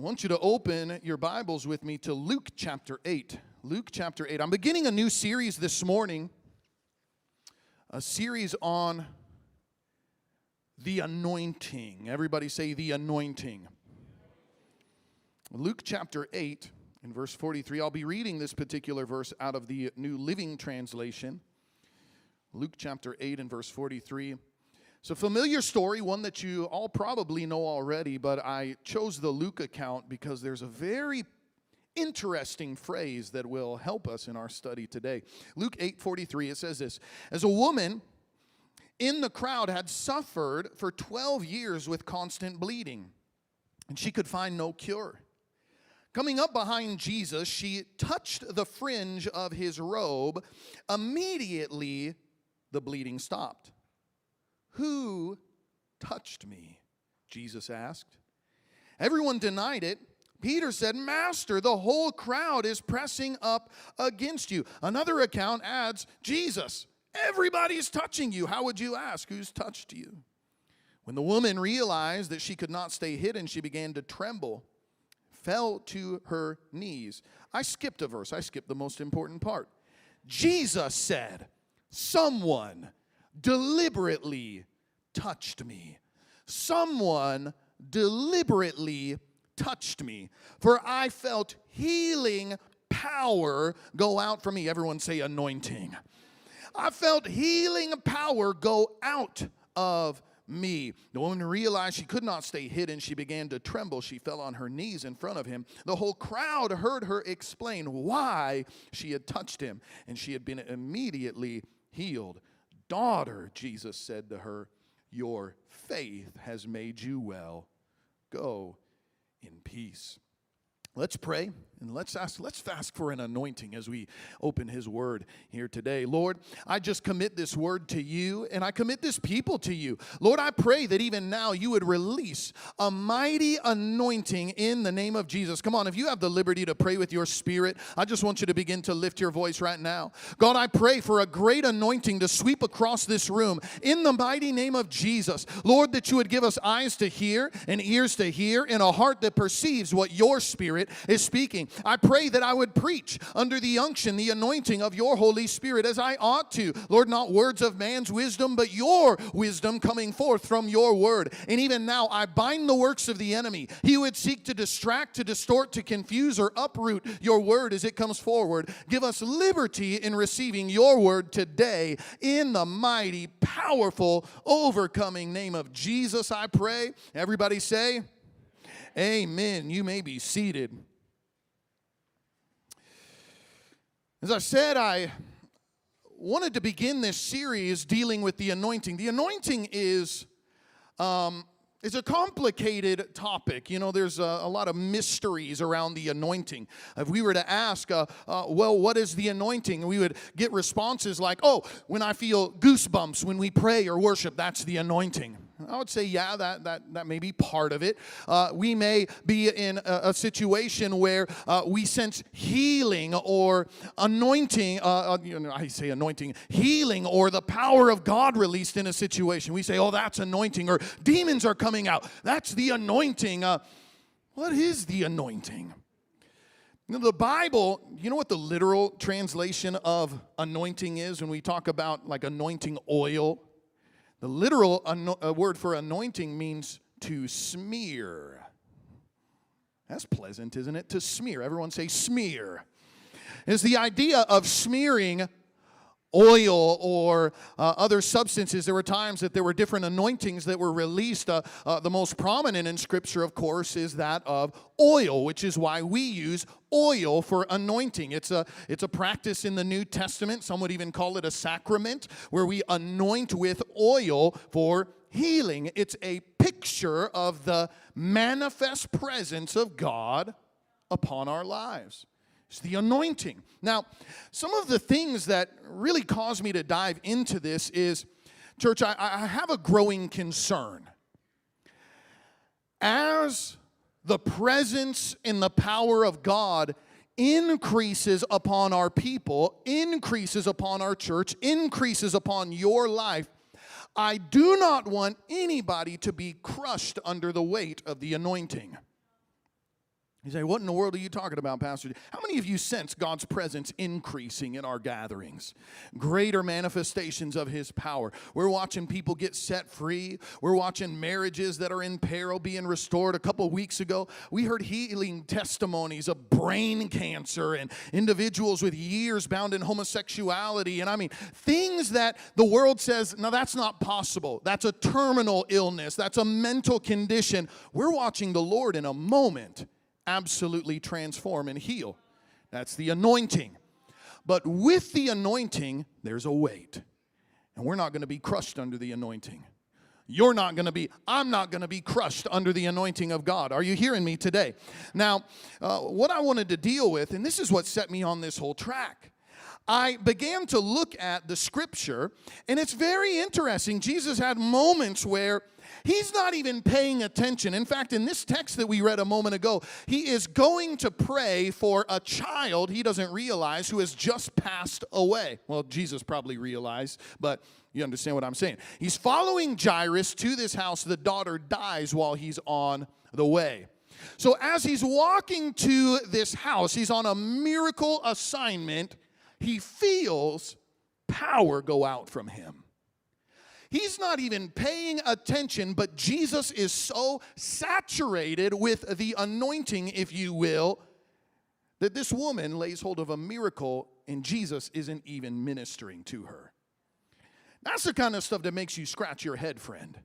I want you to open your Bibles with me to Luke chapter 8. Luke chapter 8. I'm beginning a new series this morning, a series on the anointing. Everybody say the anointing. Luke chapter 8, in verse 43. I'll be reading this particular verse out of the New Living Translation. Luke chapter 8 and verse 43. A familiar story, one that you all probably know already, but I chose the Luke account because there's a very interesting phrase that will help us in our study today. Luke 8:43 it says this, as a woman in the crowd had suffered for 12 years with constant bleeding, and she could find no cure. Coming up behind Jesus, she touched the fringe of his robe. Immediately, the bleeding stopped. Who touched me? Jesus asked. Everyone denied it. Peter said, Master, the whole crowd is pressing up against you. Another account adds, Jesus, everybody's touching you. How would you ask? Who's touched you? When the woman realized that she could not stay hidden, she began to tremble, fell to her knees. I skipped a verse, I skipped the most important part. Jesus said, Someone deliberately touched me. Someone deliberately touched me, for I felt healing power go out from me. Everyone say anointing. I felt healing power go out of me. The woman realized she could not stay hidden. She began to tremble. She fell on her knees in front of him. The whole crowd heard her explain why she had touched him, and she had been immediately healed. Daughter, Jesus said to her, Your faith has made you well. Go in peace. Let's pray and let's ask, let's fast for an anointing as we open his word here today. Lord, I just commit this word to you and I commit this people to you. Lord, I pray that even now you would release a mighty anointing in the name of Jesus. Come on, if you have the liberty to pray with your spirit, I just want you to begin to lift your voice right now. God, I pray for a great anointing to sweep across this room in the mighty name of Jesus. Lord, that you would give us eyes to hear and ears to hear and a heart that perceives what your spirit is speaking. I pray that I would preach under the unction, the anointing of your Holy Spirit as I ought to. Lord, not words of man's wisdom, but your wisdom coming forth from your word. And even now, I bind the works of the enemy. He would seek to distract, to distort, to confuse, or uproot your word as it comes forward. Give us liberty in receiving your word today in the mighty, powerful, overcoming name of Jesus, I pray. Everybody say, Amen. You may be seated. As I said, I wanted to begin this series dealing with the anointing. The anointing is um, a complicated topic. You know, there's a, a, lot of mysteries around the anointing. If we were to ask, uh, uh, well, what is the anointing? We would get responses like, oh, when I feel goosebumps when we pray or worship, that's the anointing. I would say, yeah, that, that, that may be part of it. Uh, we may be in a, a situation where uh, we sense healing or anointing, uh, uh, you know, I say anointing, healing or the power of God released in a situation. We say, oh, that's anointing, or demons are coming out. That's the anointing. Uh, what is the anointing? The Bible, you know what the literal translation of anointing is when we talk about like anointing oil? The literal ano- uh, word for anointing means to smear. That's pleasant, isn't it? To smear. Everyone say smear. Is the idea of smearing oil or uh, other substances. There were times that there were different anointings that were released. Uh, uh, the most prominent in Scripture, of course, is that of oil, which is why we use oil for anointing. It's a, it's a practice in the New Testament. Some would even call it a sacrament, where we anoint with oil for healing. It's a picture of the manifest presence of God upon our lives. The anointing. Now, some of the things that really caused me to dive into this is, church, I, I have a growing concern. As the presence and the power of God increases upon our people, increases upon our church, increases upon your life, I do not want anybody to be crushed under the weight of the anointing. You say, What in the world are you talking about, Pastor? How many of you sense God's presence increasing in our gatherings? Greater manifestations of His power. We're watching people get set free. We're watching marriages that are in peril being restored. A couple weeks ago, we heard healing testimonies of brain cancer and individuals with years bound in homosexuality. And I mean, things that the world says, no, that's not possible. That's a terminal illness, that's a mental condition. We're watching the Lord in a moment absolutely transform and heal. That's the anointing. But with the anointing, there's a weight. And we're not going to be crushed under the anointing. You're not going to be, I'm not going to be crushed under the anointing of God. Are you hearing me today? Now, uh, what I wanted to deal with, and this is what set me on this whole track. I began to look at the scripture, and it's very interesting. Jesus had moments where He's not even paying attention. In fact, in this text that we read a moment ago, he is going to pray for a child he doesn't realize who has just passed away. Well, Jesus probably realized, but you understand what I'm saying. He's following Jairus to this house. The daughter dies while he's on the way. So, as he's walking to this house, he's on a miracle assignment. He feels power go out from him. He's not even paying attention, but Jesus is so saturated with the anointing, if you will, that this woman lays hold of a miracle and Jesus isn't even ministering to her. That's the kind of stuff that makes you scratch your head, friend.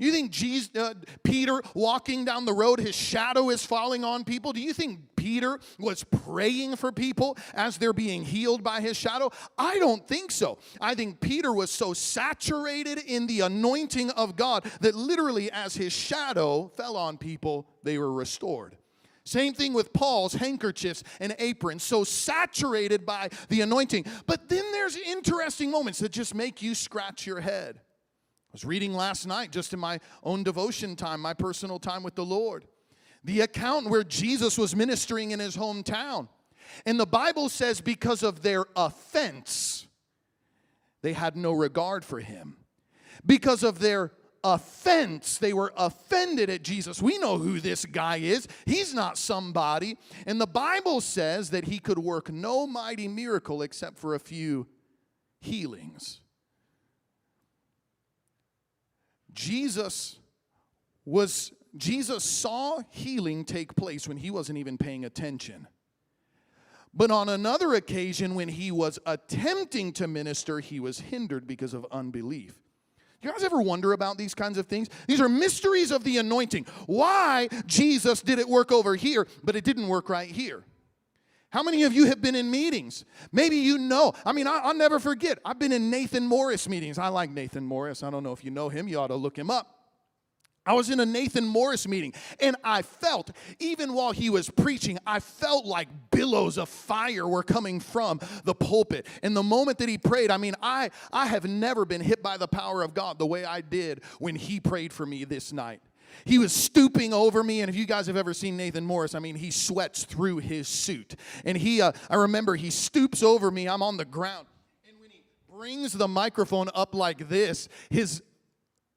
You think Jesus, uh, Peter walking down the road, his shadow is falling on people? Do you think Peter was praying for people as they're being healed by his shadow? I don't think so. I think Peter was so saturated in the anointing of God that literally, as his shadow fell on people, they were restored. Same thing with Paul's handkerchiefs and aprons, so saturated by the anointing. But then there's interesting moments that just make you scratch your head. I was reading last night just in my own devotion time, my personal time with the Lord. The account where Jesus was ministering in his hometown. And the Bible says, because of their offense, they had no regard for him. Because of their offense, they were offended at Jesus. We know who this guy is. He's not somebody. And the Bible says that he could work no mighty miracle except for a few healings. Jesus was Jesus saw healing take place when he wasn't even paying attention. But on another occasion, when he was attempting to minister, he was hindered because of unbelief. You guys ever wonder about these kinds of things? These are mysteries of the anointing. Why Jesus did it work over here, but it didn't work right here? How many of you have been in meetings? Maybe you know. I mean, I, will never forget. I've been in Nathan Morris meetings. I like Nathan Morris. I don't know if you know him. You ought to look him up. I was in a Nathan Morris meeting and I felt, even while he was preaching, I felt like billows of fire were coming from the pulpit. And the moment that he prayed, I mean, I, I have never been hit by the power of God the way I did when he prayed for me this night. He was stooping over me, and if you guys have ever seen Nathan Morris, I mean, he sweats through his suit. And he, uh, I remember he stoops over me, I'm on the ground. And when he brings the microphone up like this, his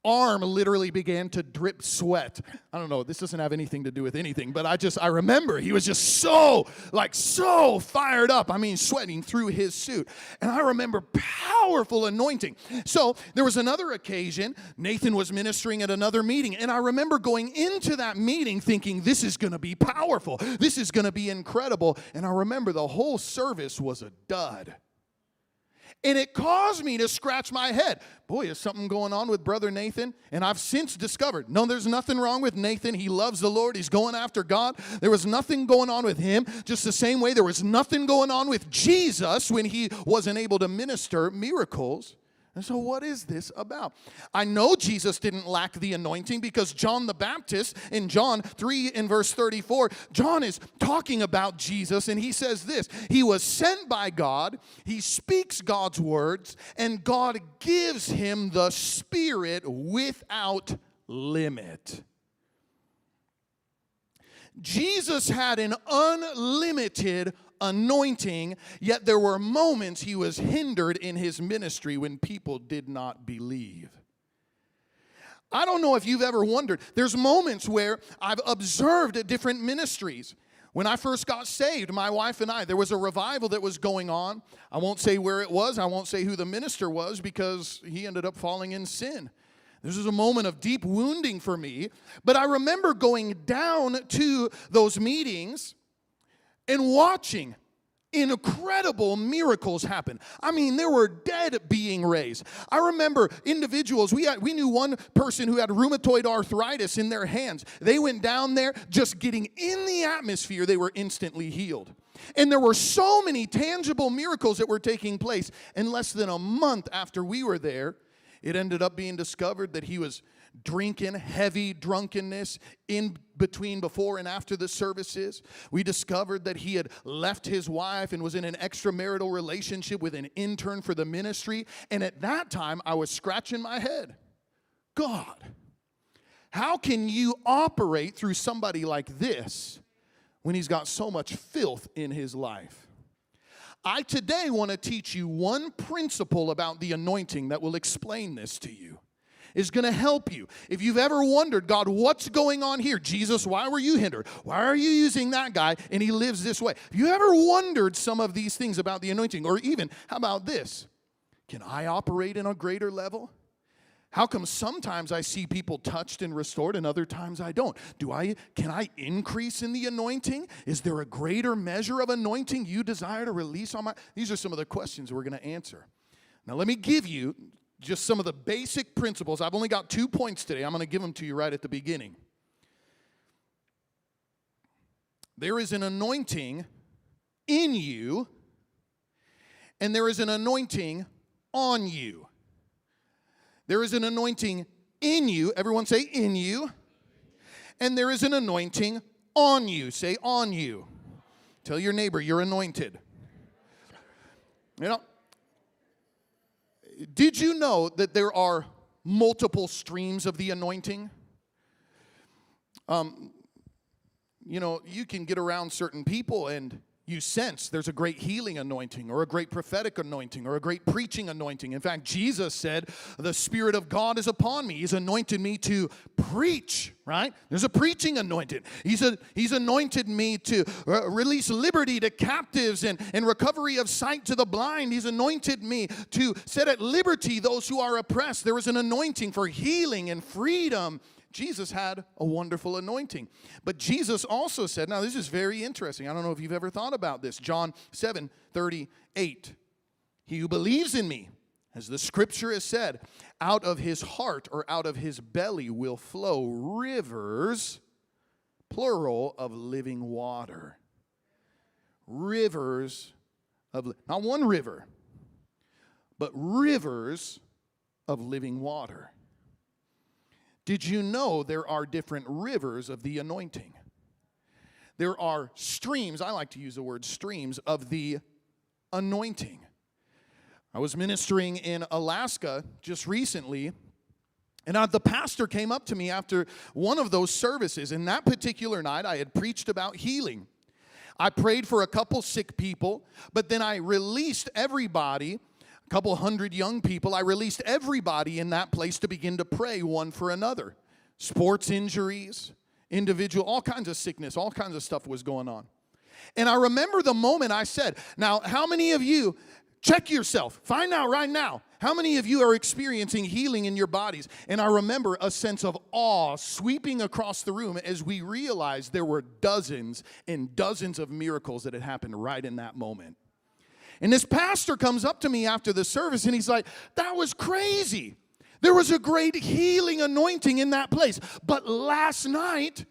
arm literally began to drip sweat. I don't know, this doesn't have anything to do with anything, but I just, I remember he was just so, like, so fired up. I mean, sweating through his suit. And I remember powerful anointing. So there was another occasion, Nathan was ministering at another meeting, and I remember going into that meeting thinking, this is gonna be powerful, this is gonna be incredible. And I remember the whole service was a dud. And it caused me to scratch my head. Boy, is something going on with Brother Nathan? And I've since discovered no, there's nothing wrong with Nathan. He loves the Lord, he's going after God. There was nothing going on with him, just the same way there was nothing going on with Jesus when he wasn't able to minister miracles. And so, what is this about? I know Jesus didn't lack the anointing because John the Baptist in John 3 in verse 34, John is talking about Jesus and he says this He was sent by God, he speaks God's words, and God gives him the Spirit without limit. Jesus had an unlimited anointing, yet there were moments he was hindered in his ministry when people did not believe. I don't know if you've ever wondered. There's moments where I've observed different ministries When I first got saved, my wife and I, there was a revival that was going on. I won't say where it was, I won't say who the minister was because he ended up falling in sin. This was a moment of deep wounding for me. But I remember going down to those meetings and watching incredible miracles happen. I mean, there were dead being raised. I remember individuals, we, had, we knew one person who had rheumatoid arthritis in their hands. They went down there, just getting in the atmosphere, they were instantly healed. And there were so many tangible miracles that were taking place. In less than a month after we were there, it ended up being discovered that he was drinking, heavy drunkenness in between before and after the services. We discovered that he had left his wife and was in an extramarital relationship with an intern for the ministry. And at that time, I was scratching my head. God, how can you operate through somebody like this when he's got so much filth in his life? I today want to teach you one principle about the anointing that will explain this to you is going to help you. If you've ever wondered, God, what's going on here? Jesus, why were you hindered? Why are you using that guy and he lives this way? You ever wondered some of these things about the anointing, or even, how about this? Can I operate in a greater level? How come sometimes I see people touched and restored and other times I don't? Do I can I increase in the anointing? Is there a greater measure of anointing you desire to release on my These are some of the questions we're going to answer. Now let me give you just some of the basic principles. I've only got two points today. I'm going to give them to you right at the beginning. There is an anointing in you, and there is an anointing on you. There is an anointing in you. Everyone say in you. And there is an anointing on you. Say on you. Tell your neighbor you're anointed. You know, did you know that there are multiple streams of the anointing? Um, you know, you can get around certain people and you sense there's a great healing anointing or a great prophetic anointing or a great preaching anointing. In fact, Jesus said, The Spirit of God is upon me. He's anointed me to preach, right? There's a preaching anointing. He's, a, he's anointed me to uh, release liberty to captives and, and recovery of sight to the blind. He's anointed me to set at liberty those who are oppressed. There is an anointing for healing and freedom Jesus had a wonderful anointing. But Jesus also said, now this is very interesting. I don't know if you've ever thought about this. John 7 38. He who believes in me, as the scripture has said, out of his heart or out of his belly will flow rivers, plural, of living water. Rivers of, not one river, but rivers of living water. Did you know there are different rivers of the anointing? There are streams, I like to use the word streams, of the anointing. I was ministering in Alaska just recently, and the pastor came up to me after one of those services. And that particular night, I had preached about healing. I prayed for a couple sick people, but then I released everybody a couple hundred young people. I released everybody in that place to begin to pray one for another. Sports injuries, individual, all kinds of sickness, all kinds of stuff was going on. And I remember the moment I said, Now, how many of you, check yourself, find out right now, how many of you are experiencing healing in your bodies? And I remember a sense of awe sweeping across the room as we realized there were dozens and dozens of miracles that had happened right in that moment. And this pastor comes up to me after the service and he's like, That was crazy. There was a great healing anointing in that place. But last night,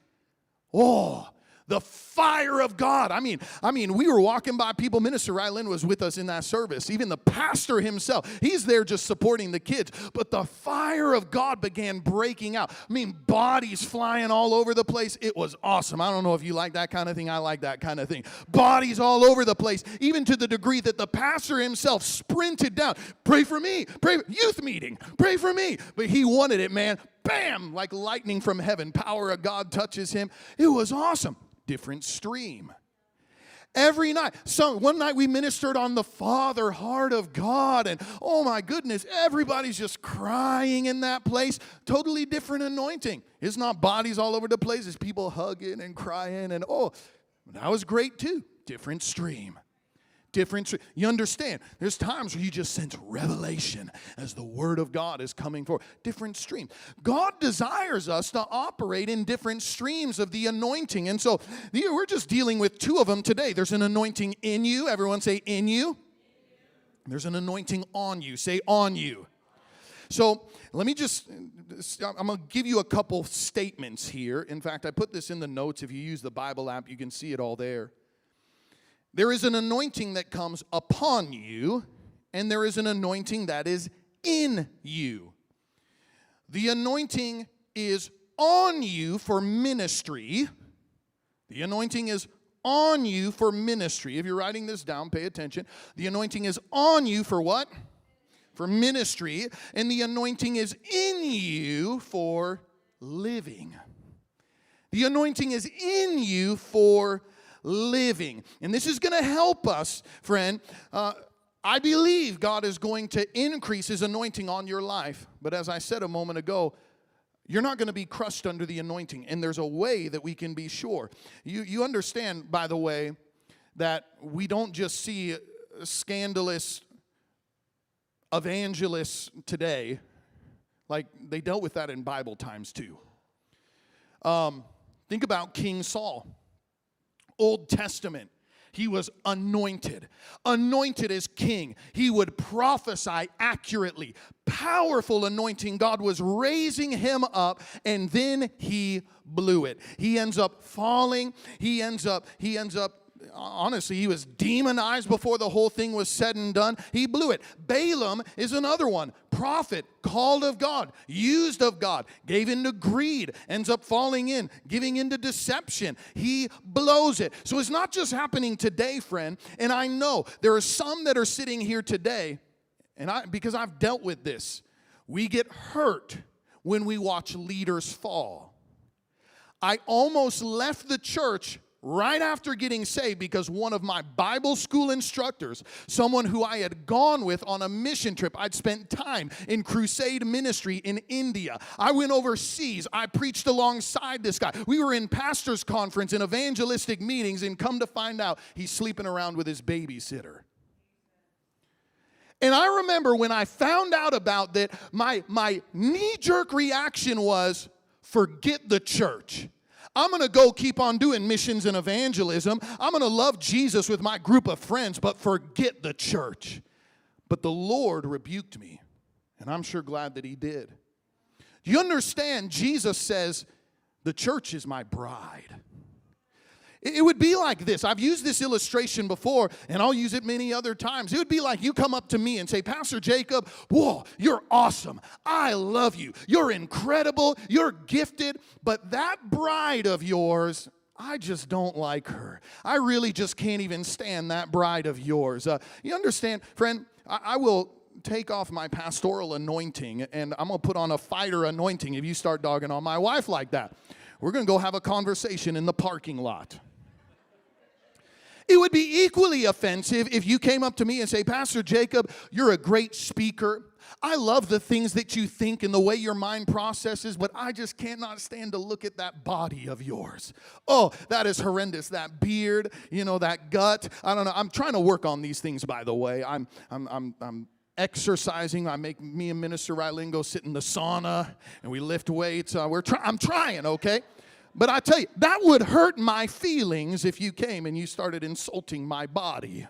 oh, the fire of God. I mean, I mean, we were walking by people. Minister Ryland was with us in that service. Even the pastor himself, he's there just supporting the kids. But the fire of God began breaking out. I mean, bodies flying all over the place. It was awesome. I don't know if you like that kind of thing. I like that kind of thing. Bodies all over the place, even to the degree that the pastor himself sprinted down. Pray for me. Pray youth meeting. Pray for me. But he wanted it, man. Bam, like lightning from heaven. Power of God touches him. It was awesome different stream. Every night. So one night we ministered on the Father heart of God, and oh my goodness, everybody's just crying in that place. Totally different anointing. It's not bodies all over the place, it's people hugging and crying, and oh, That was great too. Different stream different. You understand? There's times where you just sense revelation as the Word of God is coming forth. Different streams. God desires us to operate in different streams of the anointing. And so we're just dealing with two of them today. There's an anointing in you. Everyone say, in you. There's an anointing on you. Say, on you. So let me just, I'm going to give you a couple statements here. In fact, I put this in the notes. If you use the Bible app, you can see it all there. There is an anointing that comes upon you, and there is an anointing that is in you. The anointing is on you for ministry. The anointing is on you for ministry. If you're writing this down, pay attention. The anointing is on you for what? For ministry. And the anointing is in you for living. The anointing is in you for living. And this is going to help us, friend. Uh, I believe God is going to increase His anointing on your life. But as I said a moment ago, you're not going to be crushed under the anointing. And there's a way that we can be sure. You, you understand, by the way, that we don't just see scandalous evangelists today, like they dealt with that in Bible times too. Um, think about King Saul. Old Testament, he was anointed, anointed as king. He would prophesy accurately, powerful anointing. God was raising him up, and then he blew it. He ends up falling. He ends up, he ends up honestly, he was demonized before the whole thing was said and done. He blew it. Balaam is another one. Prophet, called of God, used of God, gave into greed, ends up falling in, giving into deception. He blows it. So it's not just happening today, friend. And I know there are some that are sitting here today, and I because I've dealt with this, we get hurt when we watch leaders fall. I almost left the church right after getting saved because one of my Bible school instructors, someone who I had gone with on a mission trip, I'd spent time in crusade ministry in India. I went overseas. I preached alongside this guy. We were in pastors' conference and evangelistic meetings, and come to find out, he's sleeping around with his babysitter. And I remember when I found out about that, my, my knee jerk reaction was forget the church. I'm going to go keep on doing missions and evangelism. I'm going to love Jesus with my group of friends, but forget the church. But the Lord rebuked me, and I'm sure glad that He did. Do you understand? Jesus says, The church is my bride. It would be like this. I've used this illustration before, and I'll use it many other times. It would be like you come up to me and say, Pastor Jacob, whoa, you're awesome. I love you. You're incredible. You're gifted. But that bride of yours, I just don't like her. I really just can't even stand that bride of yours. Uh, you understand, friend? I, I will take off my pastoral anointing and I'm gonna put on a fighter anointing if you start dogging on my wife like that. We're gonna go have a conversation in the parking lot. It would be equally offensive if you came up to me and say, Pastor Jacob, you're a great speaker. I love the things that you think and the way your mind processes, but I just cannot stand to look at that body of yours. Oh, that is horrendous. That beard, you know, that gut. I don't know. I'm trying to work on these things, by the way. I'm, I'm, I'm, I'm exercising. I make me and Minister Ryling go sit in the sauna and we lift weights. Uh, we're try- I'm trying, okay? But I tell you, that would hurt my feelings if you came and you started insulting my body.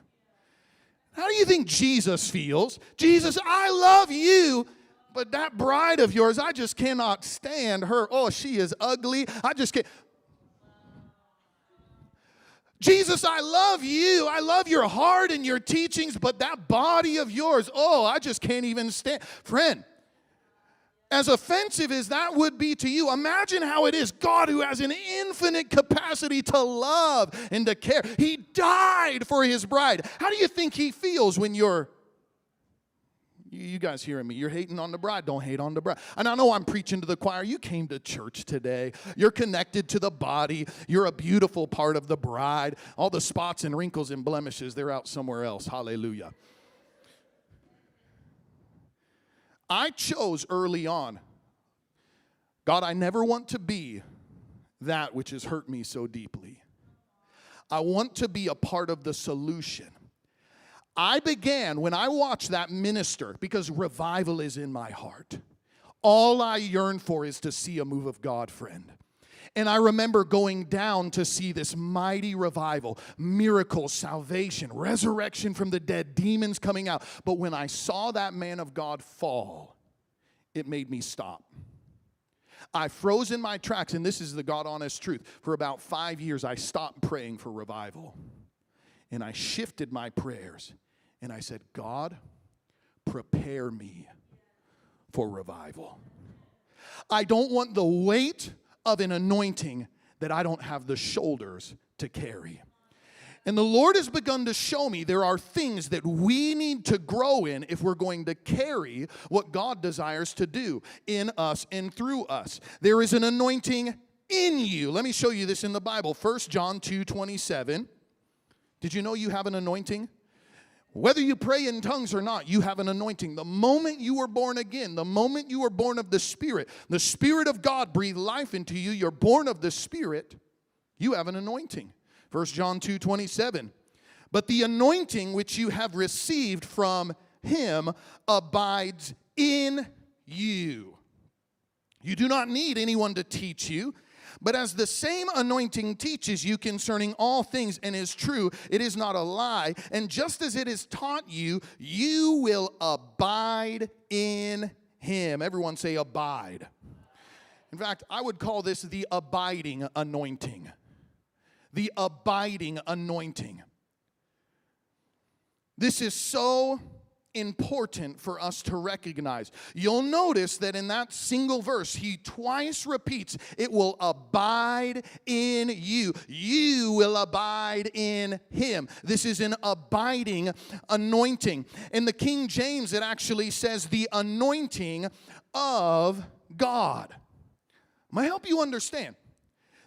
How do you think Jesus feels? Jesus, I love you, but that bride of yours, I just cannot stand her. Oh, she is ugly. I just can't. Jesus, I love you. I love your heart and your teachings, but that body of yours, oh, I just can't even stand. Friend, as offensive as that would be to you, imagine how it is God, who has an infinite capacity to love and to care, He died for His bride. How do you think He feels when you're you guys hearing me? You're hating on the bride. Don't hate on the bride. And I know I'm preaching to the choir. You came to church today. You're connected to the body. You're a beautiful part of the bride. All the spots and wrinkles and blemishes, they're out somewhere else. Hallelujah. I chose early on God, I never want to be that which has hurt me so deeply. I want to be a part of the solution. I began when I watched that minister because revival is in my heart. All I yearn for is to see a move of God, friend. And I remember going down to see this mighty revival, miracles, salvation, resurrection from the dead, demons coming out. But when I saw that man of God fall, it made me stop. I froze in my tracks, and this is the God honest truth. For about five years, I stopped praying for revival. And I shifted my prayers, and I said, God, prepare me for revival. I don't want the weight of an anointing that I don't have the shoulders to carry. And the Lord has begun to show me there are things that we need to grow in if we're going to carry what God desires to do in us and through us. There is an anointing in you. Let me show you this in the Bible. 1 John 2 27. Did you know you have an anointing? Whether you pray in tongues or not, you have an anointing. The moment you were born again, the moment you were born of the Spirit, the Spirit of God breathed life into you, you're born of the Spirit, you have an anointing. 1 John 2 27. But the anointing which you have received from him abides in you. You do not need anyone to teach you. But as the same anointing teaches you concerning all things and is true, it is not a lie. And just as it is taught you, you will abide in him. Everyone say, abide. In fact, I would call this the abiding anointing. The abiding anointing. This is so important for us to recognize. You'll notice that in that single verse, he twice repeats, It will abide in you. You will abide in him. This is an abiding anointing. In the King James, it actually says, The anointing of God. May I help you understand?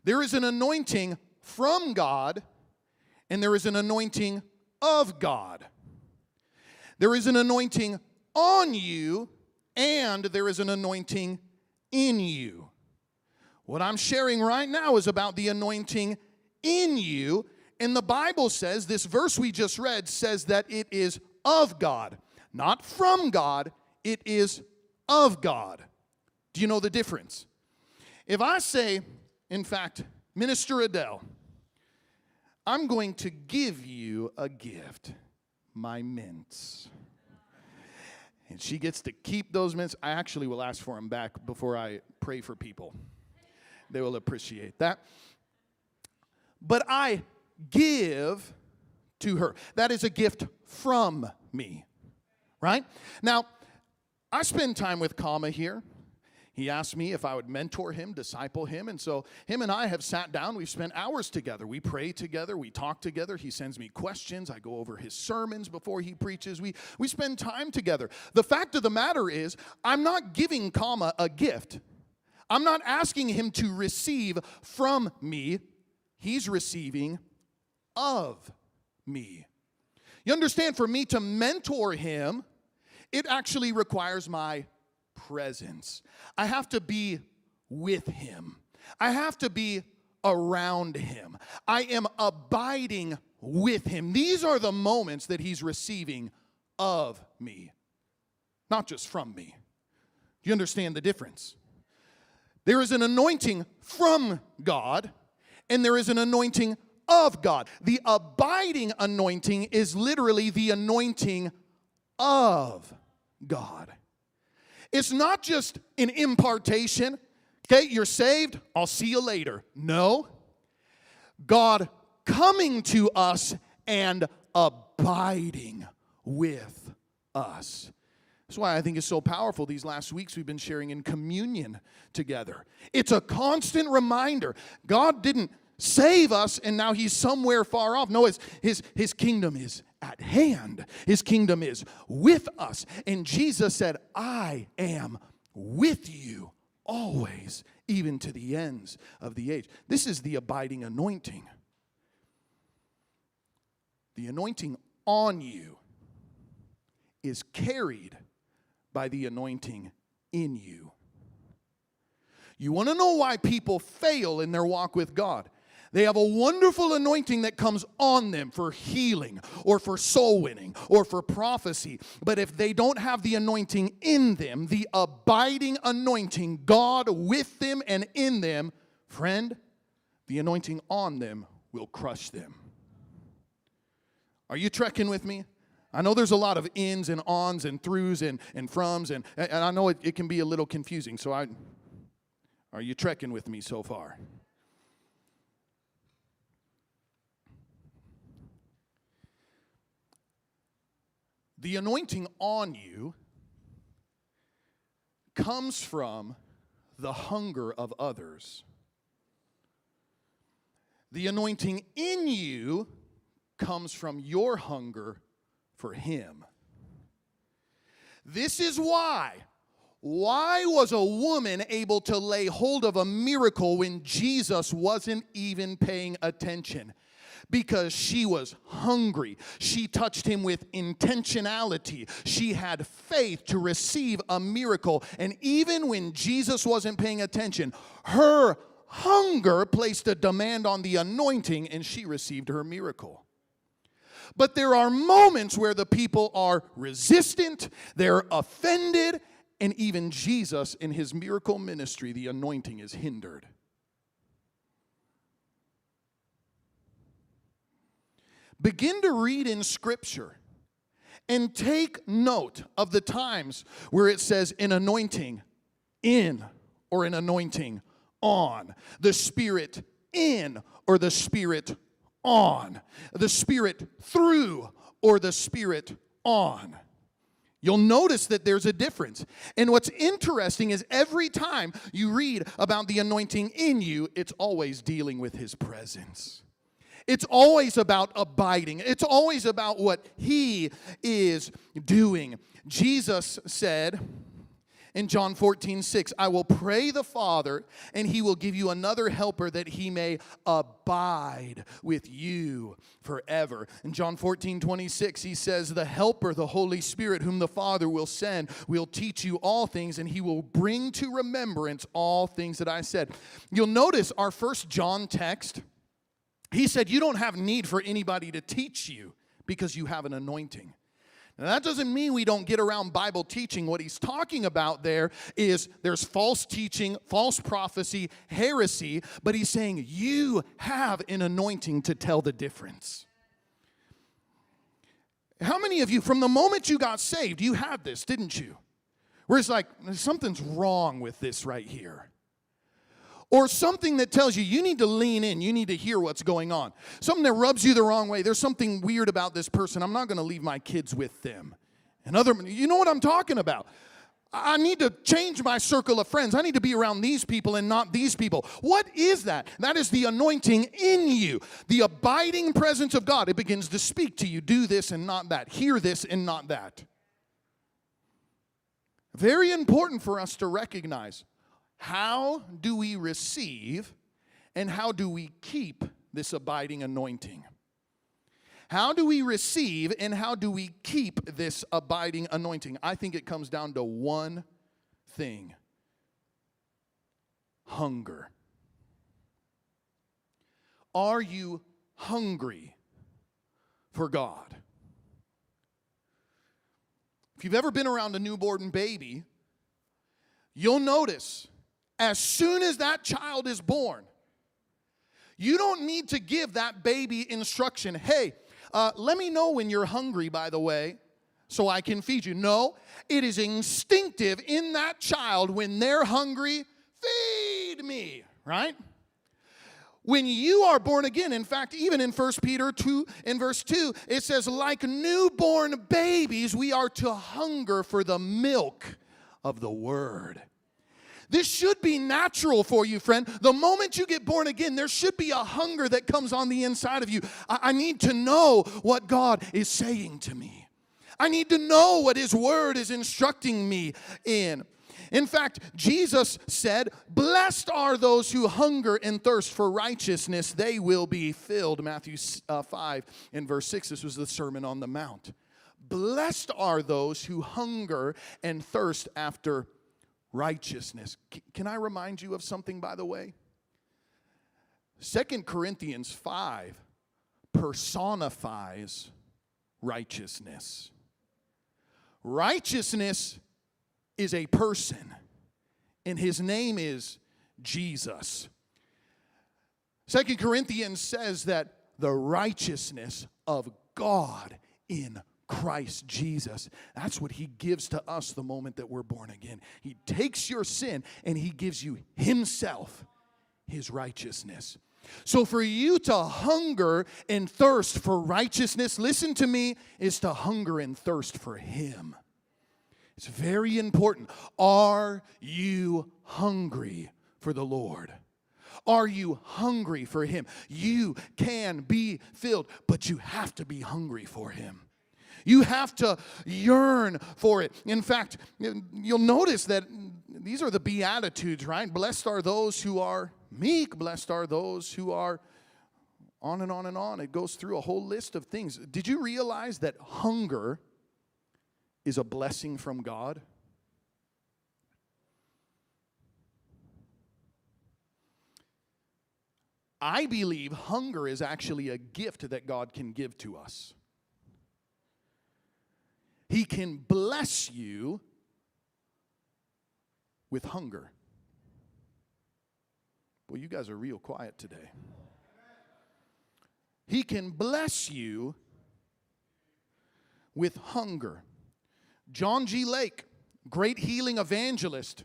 There is an anointing from God, and there is an anointing of God. There is an anointing on you, and there is an anointing in you. What I'm sharing right now is about the anointing in you. And the Bible says, this verse we just read says that it is of God, not from God, it is of God. Do you know the difference? If I say, in fact, Minister Adele, I'm going to give you a gift my mints. And she gets to keep those mints. I actually will ask for them back before I pray for people. They will appreciate that. But I give to her. That is a gift from me, right? Now, I spend time with Kama here. He asked me if I would mentor him, disciple him. And so, him and I have sat down. We've spent hours together. We pray together. We talk together. He sends me questions. I go over his sermons before he preaches. We, we spend time together. The fact of the matter is, I'm not giving Kama a gift. I'm not asking him to receive from me. He's receiving of me. You understand, for me to mentor him, it actually requires my presence. I have to be with him. I have to be around him. I am abiding with him. These are the moments that he's receiving of me, not just from me. Do you understand the difference? There is an anointing from God, and there is an anointing of God. The abiding anointing is literally the anointing of God. It's not just an impartation. Okay, you're saved, I'll see you later. No. God coming to us and abiding with us. That's why I think it's so powerful these last weeks we've been sharing in communion together. It's a constant reminder. God didn't save us and now he's somewhere far off. No, his, his, his kingdom is at hand, his kingdom is with us. And Jesus said, I am with you always, even to the ends of the age. This is the abiding anointing. The anointing on you is carried by the anointing in you. You want to know why people fail in their walk with God? They have a wonderful anointing that comes on them for healing or for soul winning or for prophecy. But if they don't have the anointing in them, the abiding anointing, God with them and in them, friend, the anointing on them will crush them. Are you trekking with me? I know there's a lot of ins and ons and throughs and, and froms, and, and I know it, it can be a little confusing. So, I, are you trekking with me so far? The anointing on you comes from the hunger of others. The anointing in you comes from your hunger for Him. This is why. Why was a woman able to lay hold of a miracle when Jesus wasn't even paying attention? Because she was hungry. She touched him with intentionality. She had faith to receive a miracle. And even when Jesus wasn't paying attention, her hunger placed a demand on the anointing and she received her miracle. But there are moments where the people are resistant, they're offended, and even Jesus in his miracle ministry, the anointing is hindered. Begin to read in Scripture and take note of the times where it says an anointing in or an anointing on, the Spirit in or the Spirit on, the Spirit through or the Spirit on. You'll notice that there's a difference. And what's interesting is every time you read about the anointing in you, it's always dealing with His presence. It's always about abiding. It's always about what he is doing. Jesus said in John 14, 6, I will pray the Father, and he will give you another helper that he may abide with you forever. In John 14, 26, he says, The helper, the Holy Spirit, whom the Father will send, will teach you all things, and he will bring to remembrance all things that I said. You'll notice our first John text he said, You don't have need for anybody to teach you because you have an anointing. Now, that doesn't mean we don't get around Bible teaching. What he's talking about there is there's false teaching, false prophecy, heresy, but he's saying you have an anointing to tell the difference. How many of you, from the moment you got saved, you had this, didn't you? Where it's like, something's wrong with this right here or something that tells you you need to lean in, you need to hear what's going on. Something that rubs you the wrong way. There's something weird about this person. I'm not going to leave my kids with them. And other you know what I'm talking about. I need to change my circle of friends. I need to be around these people and not these people. What is that? That is the anointing in you, the abiding presence of God. It begins to speak to you do this and not that, hear this and not that. Very important for us to recognize how do we receive and how do we keep this abiding anointing? How do we receive and how do we keep this abiding anointing? I think it comes down to one thing hunger. Are you hungry for God? If you've ever been around a newborn baby, you'll notice as soon as that child is born, you don't need to give that baby instruction. Hey, uh, let me know when you're hungry, by the way, so I can feed you. No, it is instinctive in that child when they're hungry, feed me, right? When you are born again, in fact, even in 1 Peter 2, in verse 2, it says, like newborn babies, we are to hunger for the milk of the word. This should be natural for you, friend. The moment you get born again, there should be a hunger that comes on the inside of you. I, I need to know what God is saying to me. I need to know what His Word is instructing me in. In fact, Jesus said, Blessed are those who hunger and thirst for righteousness, they will be filled. Matthew uh, 5 and verse 6. This was the Sermon on the Mount. Blessed are those who hunger and thirst after righteousness. Can I remind you of something, by the way? Second Corinthians 5 personifies righteousness. Righteousness is a person, and his name is Jesus. Second Corinthians says that the righteousness of God in Christ Jesus. That's what he gives to us the moment that we're born again. He takes your sin and he gives you himself, his righteousness. So, for you to hunger and thirst for righteousness, listen to me, is to hunger and thirst for him. It's very important. Are you hungry for the Lord? Are you hungry for Him? You can be filled, but you have to be hungry for Him. You have to yearn for it. In fact, you'll notice that these are the Beatitudes, right? Blessed are those who are meek, blessed are those who are on and on and on. It goes through a whole list of things. Did you realize that hunger is a blessing from God? I believe hunger is actually a gift that God can give to us. He can bless you with hunger. Well, you guys are real quiet today. He can bless you with hunger. John G. Lake, great healing evangelist,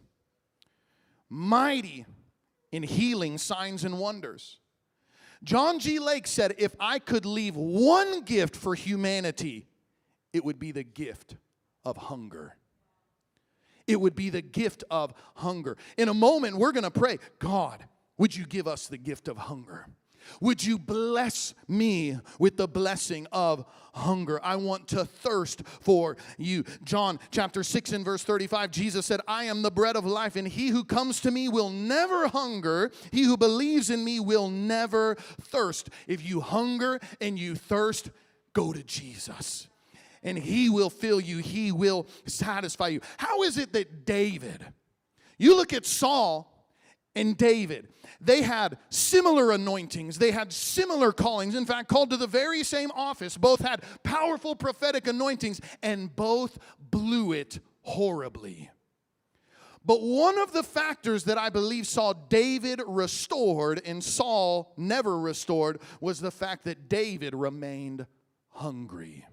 mighty in healing signs and wonders. John G. Lake said, If I could leave one gift for humanity, it would be the gift of hunger. It would be the gift of hunger. In a moment, we're gonna pray, God, would you give us the gift of hunger? Would you bless me with the blessing of hunger? I want to thirst for you. John chapter 6 and verse 35, Jesus said, I am the bread of life, and he who comes to me will never hunger. He who believes in me will never thirst. If you hunger and you thirst, go to Jesus. And he will fill you, he will satisfy you. How is it that David, you look at Saul and David, they had similar anointings, they had similar callings, in fact, called to the very same office. Both had powerful prophetic anointings, and both blew it horribly. But one of the factors that I believe saw David restored and Saul never restored was the fact that David remained hungry.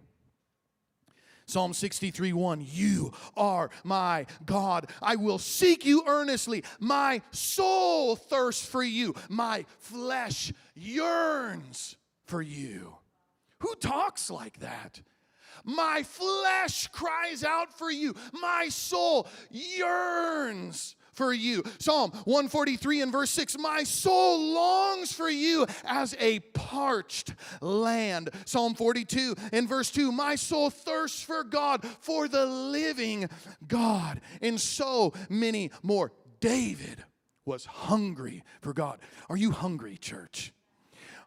Psalm 63 1 You are my God. I will seek you earnestly. My soul thirsts for you. My flesh yearns for you. Who talks like that? My flesh cries out for you. My soul yearns for you. Psalm 143 and verse 6 My soul longs for you as a parched land. Psalm 42 and verse 2 My soul thirsts for God, for the living God. And so many more. David was hungry for God. Are you hungry, church?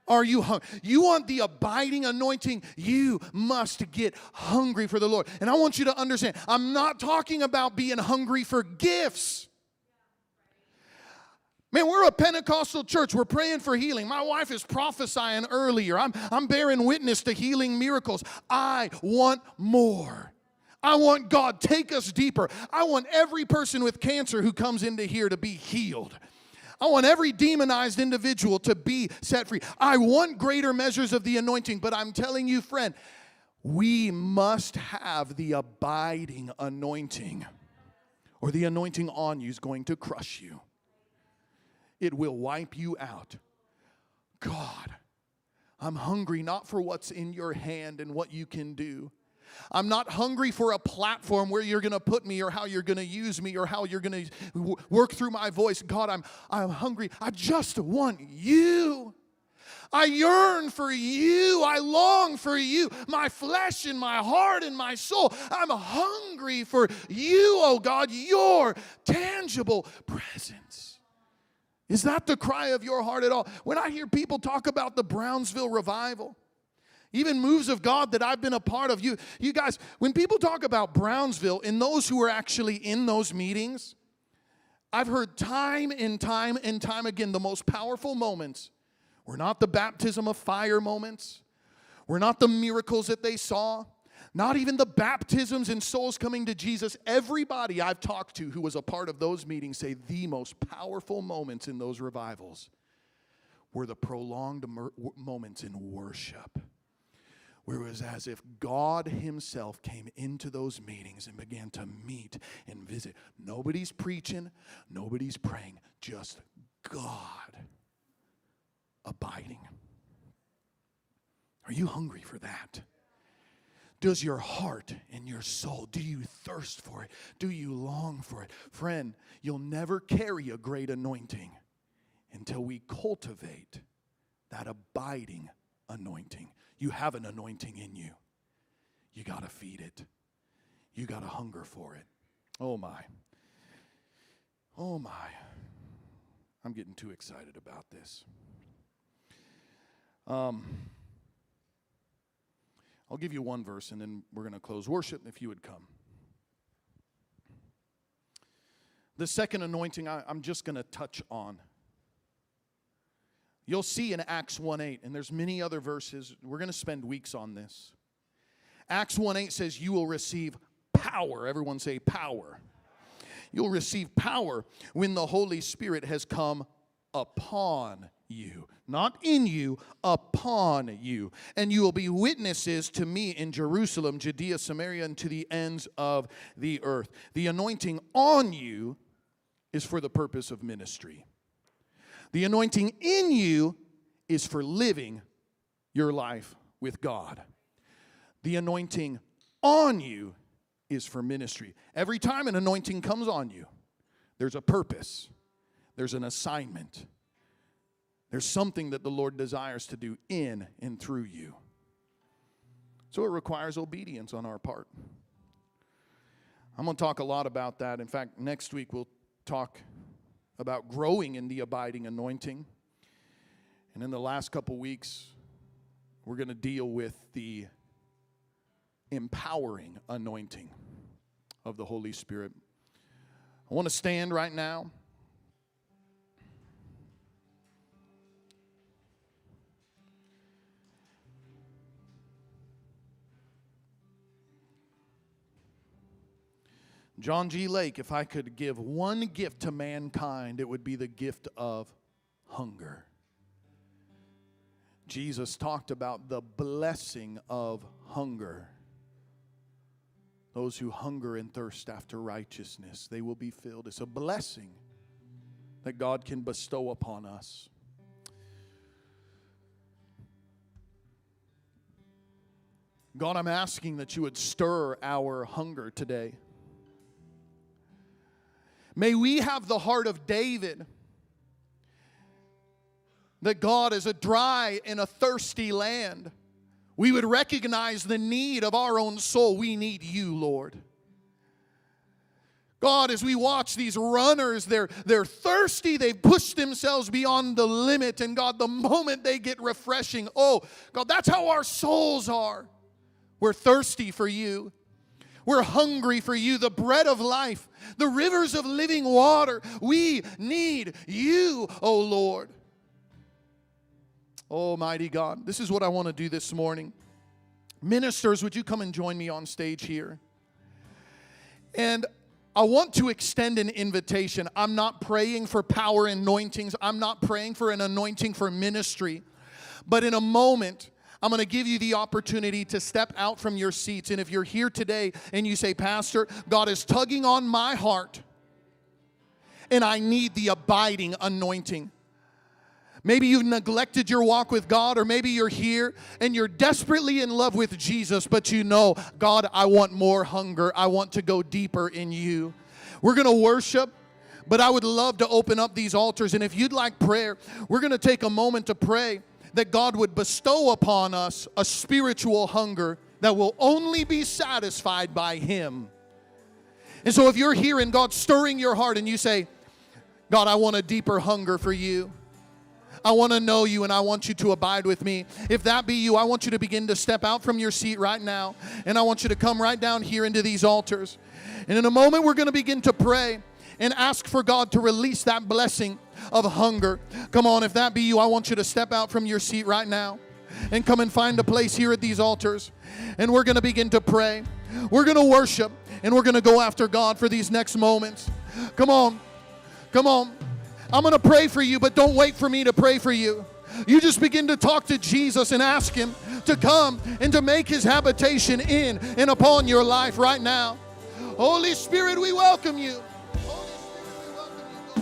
Are you hungry? You want the abiding anointing? You must get hungry for the Lord. And I want you to understand, I'm not talking about being hungry for gifts. Man, we're a Pentecostal church. We're praying for healing. My wife is prophesying earlier. I'm, I'm bearing witness to healing miracles. I want more. I want God, take us deeper. I want every person with cancer who comes into here to be healed. I want every demonized individual to be set free. I want greater measures of the anointing, but I'm telling you, friend, we must have the abiding anointing, or the anointing on you is going to crush you it will wipe you out. God, I'm hungry not for what's in your hand and what you can do. I'm not hungry for a platform where you're going to put me or how you're going to use me or how you're going to work through my voice. God, I'm I'm hungry. I just want you. I yearn for you. I long for you. My flesh and my heart and my soul. I'm hungry for you, oh God, your tangible presence. Is that the cry of your heart at all? When I hear people talk about the Brownsville revival, even moves of God that I've been a part of, you, you guys, when people talk about Brownsville and those who are actually in those meetings, I've heard time and time and time again the most powerful moments We're not the baptism of fire moments. We're not the miracles that they saw. Not even the baptisms and souls coming to Jesus. Everybody I've talked to who was a part of those meetings say the most powerful moments in those revivals were the prolonged moments in worship where it was as if God Himself came into those meetings and began to meet and visit. Nobody's preaching, nobody's praying, just God abiding. Are you hungry for that? Does your heart and your soul, do you thirst for it? Do you long for it? Friend, you'll never carry a great anointing until we cultivate that abiding anointing. You have an anointing in you. You got to feed it. You got to hunger for it. Oh my. Oh my. I'm getting too excited about this. Um, I'll give you one verse and then we're going to close worship if you would come. The second anointing I, am just going to touch on. You'll see in Acts 1 8, and there's many other verses. We're going to spend weeks on this. Acts 1 8 says, You will receive power. Everyone say power. You'll receive power when the Holy Spirit has come upon you, not in you, upon you. And you will be witnesses to me in Jerusalem, Judea, Samaria, and to the ends of the earth. The anointing on you is for the purpose of ministry. The anointing in you is for living your life with God. The anointing on you is for ministry. Every time an anointing comes on you, there's a purpose, there's an assignment, there's something that the Lord desires to do in and through you. So it requires obedience on our part. I'm going to talk a lot about that. In fact, next week we'll talk about growing in the abiding anointing. And in the last couple weeks, we're going to deal with the empowering anointing of the Holy Spirit. I want to stand right now. John G. Lake, if I could give one gift to mankind, it would be the gift of hunger. Jesus talked about the blessing of hunger. Those who hunger and thirst after righteousness, they will be filled. It's a blessing that God can bestow upon us. God, I'm asking that you would stir our hunger today. May we have the heart of David that God is a dry and a thirsty land. We would recognize the need of our own soul. We need you, Lord. God, as we watch these runners, they're, they're thirsty. They've pushed themselves beyond the limit. And God, the moment they get refreshing, oh, God, that's how our souls are. We're thirsty for you. We're hungry for you, the bread of life, the rivers of living water. We need you, oh Lord. Almighty God, this is what I want to do this morning. Ministers, would you come and join me on stage here? And I want to extend an invitation. I'm not praying for power anointings, I'm not praying for an anointing for ministry. But in a moment, I'm going to give you the opportunity to step out from your seats. And if you're here today and you say, Pastor, God is tugging on my heart and I need the abiding anointing. Maybe you've neglected your walk with God, or maybe you're here and you're desperately in love with Jesus, but you know, God, I want more hunger. I want to go deeper in you. We're going to worship, but I would love to open up these altars. And if you'd like prayer, we're going to take a moment to pray that God would bestow upon us a spiritual hunger that will only be satisfied by Him. And so, if you're here and God's stirring your heart and you say, God, I want a deeper hunger for you. I want to know you and I want you to abide with me. If that be you, I want you to begin to step out from your seat right now and I want you to come right down here into these altars. And in a moment, we're going to begin to pray and ask for God to release that blessing of hunger. Come on, if that be you, I want you to step out from your seat right now and come and find a place here at these altars. And we're going to begin to pray. We're going to worship and we're going to go after God for these next moments. Come on. Come on. I'm going to pray for you, but don't wait for me to pray for you. You just begin to talk to Jesus and ask Him to come and to make His habitation in and upon your life right now. Holy Spirit, we welcome you.